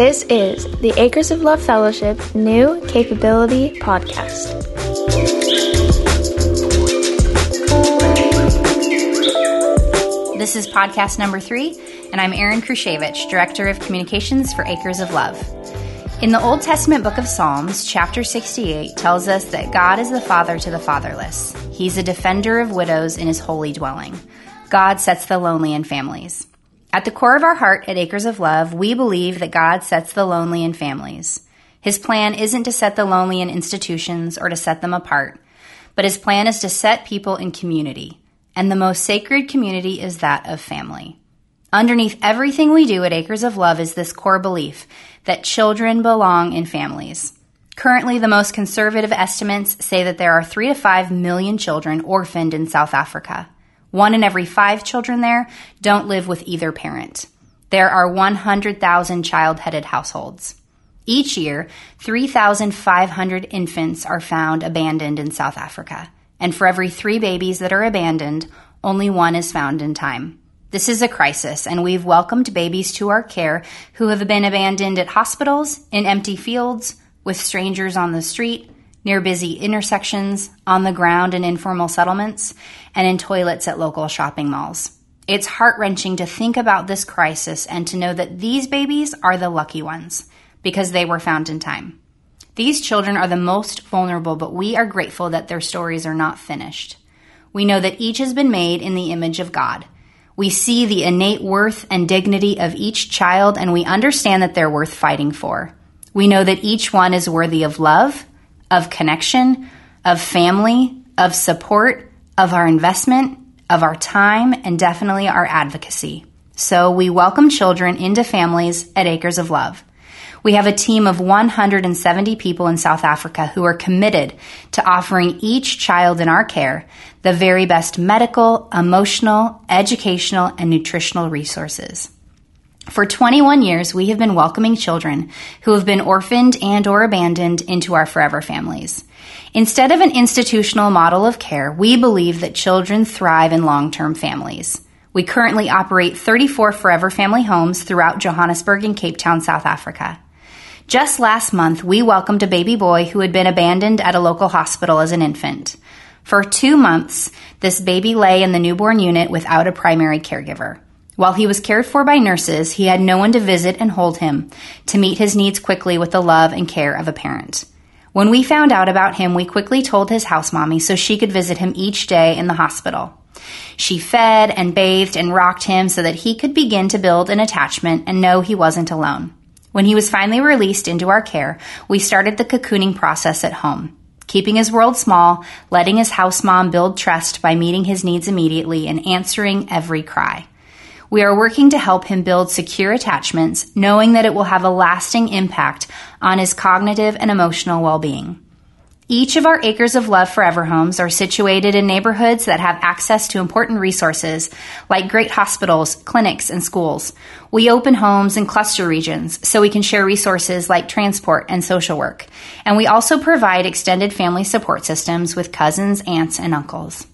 This is the Acres of Love Fellowship New Capability Podcast. This is podcast number three, and I'm Erin Kusiewicz, Director of Communications for Acres of Love. In the Old Testament book of Psalms, chapter 68 tells us that God is the father to the fatherless. He's a defender of widows in his holy dwelling. God sets the lonely in families. At the core of our heart at Acres of Love, we believe that God sets the lonely in families. His plan isn't to set the lonely in institutions or to set them apart, but his plan is to set people in community. And the most sacred community is that of family. Underneath everything we do at Acres of Love is this core belief that children belong in families. Currently, the most conservative estimates say that there are three to five million children orphaned in South Africa. One in every five children there don't live with either parent. There are 100,000 child headed households. Each year, 3,500 infants are found abandoned in South Africa. And for every three babies that are abandoned, only one is found in time. This is a crisis, and we've welcomed babies to our care who have been abandoned at hospitals, in empty fields, with strangers on the street, near busy intersections, on the ground in informal settlements, and in toilets at local shopping malls. It's heart wrenching to think about this crisis and to know that these babies are the lucky ones because they were found in time. These children are the most vulnerable, but we are grateful that their stories are not finished. We know that each has been made in the image of God. We see the innate worth and dignity of each child, and we understand that they're worth fighting for. We know that each one is worthy of love of connection, of family, of support, of our investment, of our time, and definitely our advocacy. So we welcome children into families at Acres of Love. We have a team of 170 people in South Africa who are committed to offering each child in our care the very best medical, emotional, educational, and nutritional resources. For 21 years, we have been welcoming children who have been orphaned and or abandoned into our forever families. Instead of an institutional model of care, we believe that children thrive in long-term families. We currently operate 34 forever family homes throughout Johannesburg and Cape Town, South Africa. Just last month, we welcomed a baby boy who had been abandoned at a local hospital as an infant. For two months, this baby lay in the newborn unit without a primary caregiver. While he was cared for by nurses, he had no one to visit and hold him, to meet his needs quickly with the love and care of a parent. When we found out about him, we quickly told his house mommy so she could visit him each day in the hospital. She fed and bathed and rocked him so that he could begin to build an attachment and know he wasn't alone. When he was finally released into our care, we started the cocooning process at home keeping his world small, letting his house mom build trust by meeting his needs immediately and answering every cry. We are working to help him build secure attachments, knowing that it will have a lasting impact on his cognitive and emotional well being. Each of our Acres of Love Forever homes are situated in neighborhoods that have access to important resources like great hospitals, clinics, and schools. We open homes in cluster regions so we can share resources like transport and social work. And we also provide extended family support systems with cousins, aunts, and uncles.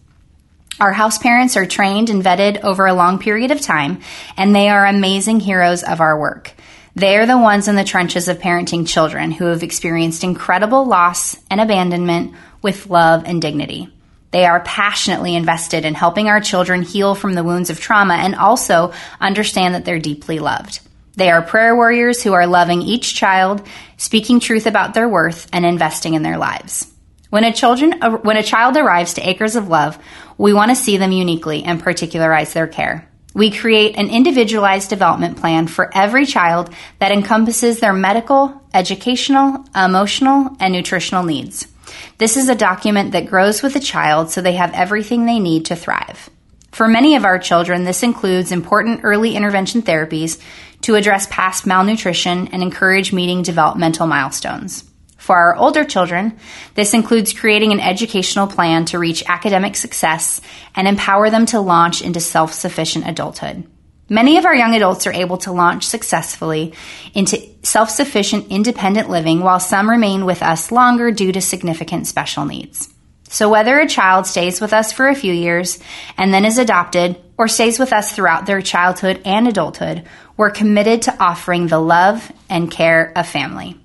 Our house parents are trained and vetted over a long period of time, and they are amazing heroes of our work. They are the ones in the trenches of parenting children who have experienced incredible loss and abandonment with love and dignity. They are passionately invested in helping our children heal from the wounds of trauma and also understand that they're deeply loved. They are prayer warriors who are loving each child, speaking truth about their worth, and investing in their lives. When a children uh, when a child arrives to Acres of Love, we want to see them uniquely and particularize their care. We create an individualized development plan for every child that encompasses their medical, educational, emotional, and nutritional needs. This is a document that grows with the child so they have everything they need to thrive. For many of our children, this includes important early intervention therapies to address past malnutrition and encourage meeting developmental milestones. For our older children, this includes creating an educational plan to reach academic success and empower them to launch into self sufficient adulthood. Many of our young adults are able to launch successfully into self sufficient independent living while some remain with us longer due to significant special needs. So whether a child stays with us for a few years and then is adopted, or stays with us throughout their childhood and adulthood, we're committed to offering the love and care of family.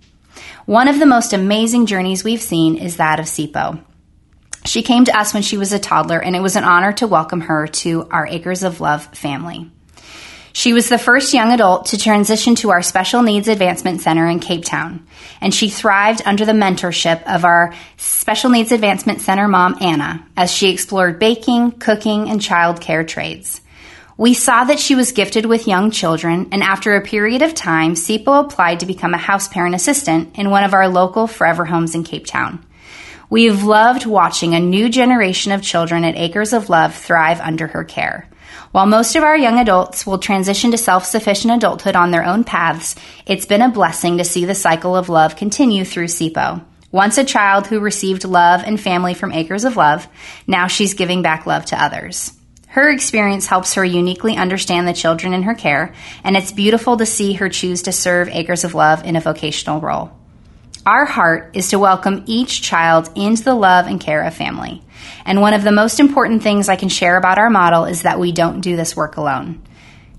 One of the most amazing journeys we've seen is that of Sipo. She came to us when she was a toddler, and it was an honor to welcome her to our Acres of Love family. She was the first young adult to transition to our Special Needs Advancement Center in Cape Town, and she thrived under the mentorship of our Special Needs Advancement Center mom, Anna, as she explored baking, cooking, and childcare trades. We saw that she was gifted with young children, and after a period of time, Sipo applied to become a house parent assistant in one of our local forever homes in Cape Town. We've loved watching a new generation of children at Acres of Love thrive under her care. While most of our young adults will transition to self sufficient adulthood on their own paths, it's been a blessing to see the cycle of love continue through SIPO. Once a child who received love and family from Acres of Love, now she's giving back love to others. Her experience helps her uniquely understand the children in her care, and it's beautiful to see her choose to serve Acres of Love in a vocational role. Our heart is to welcome each child into the love and care of family. And one of the most important things I can share about our model is that we don't do this work alone.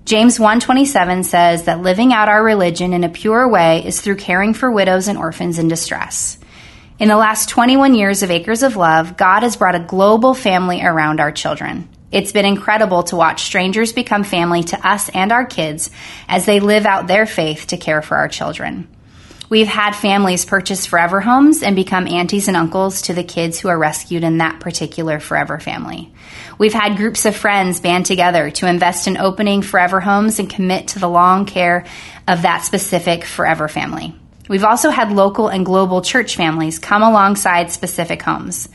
James 1:27 says that living out our religion in a pure way is through caring for widows and orphans in distress. In the last 21 years of Acres of Love, God has brought a global family around our children. It's been incredible to watch strangers become family to us and our kids as they live out their faith to care for our children. We've had families purchase forever homes and become aunties and uncles to the kids who are rescued in that particular forever family. We've had groups of friends band together to invest in opening forever homes and commit to the long care of that specific forever family. We've also had local and global church families come alongside specific homes.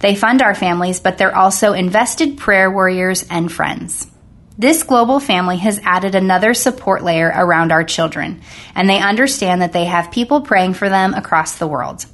They fund our families, but they're also invested prayer warriors and friends. This global family has added another support layer around our children, and they understand that they have people praying for them across the world.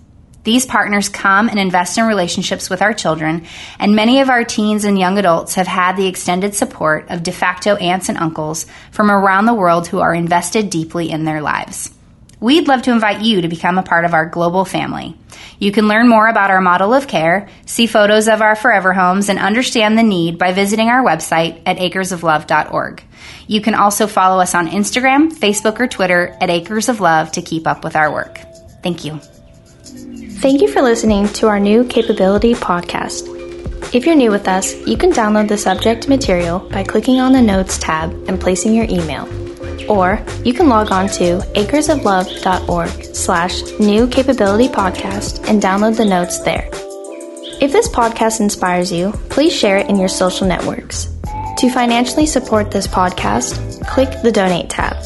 These partners come and invest in relationships with our children, and many of our teens and young adults have had the extended support of de facto aunts and uncles from around the world who are invested deeply in their lives. We'd love to invite you to become a part of our global family. You can learn more about our model of care, see photos of our forever homes, and understand the need by visiting our website at acresoflove.org. You can also follow us on Instagram, Facebook, or Twitter at Acres of Love to keep up with our work. Thank you. Thank you for listening to our new Capability podcast. If you're new with us, you can download the subject material by clicking on the Notes tab and placing your email or you can log on to acresoflove.org slash new capability podcast and download the notes there. If this podcast inspires you, please share it in your social networks. To financially support this podcast, click the donate tab.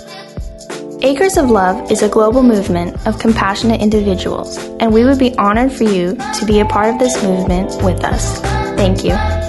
Acres of Love is a global movement of compassionate individuals, and we would be honored for you to be a part of this movement with us. Thank you.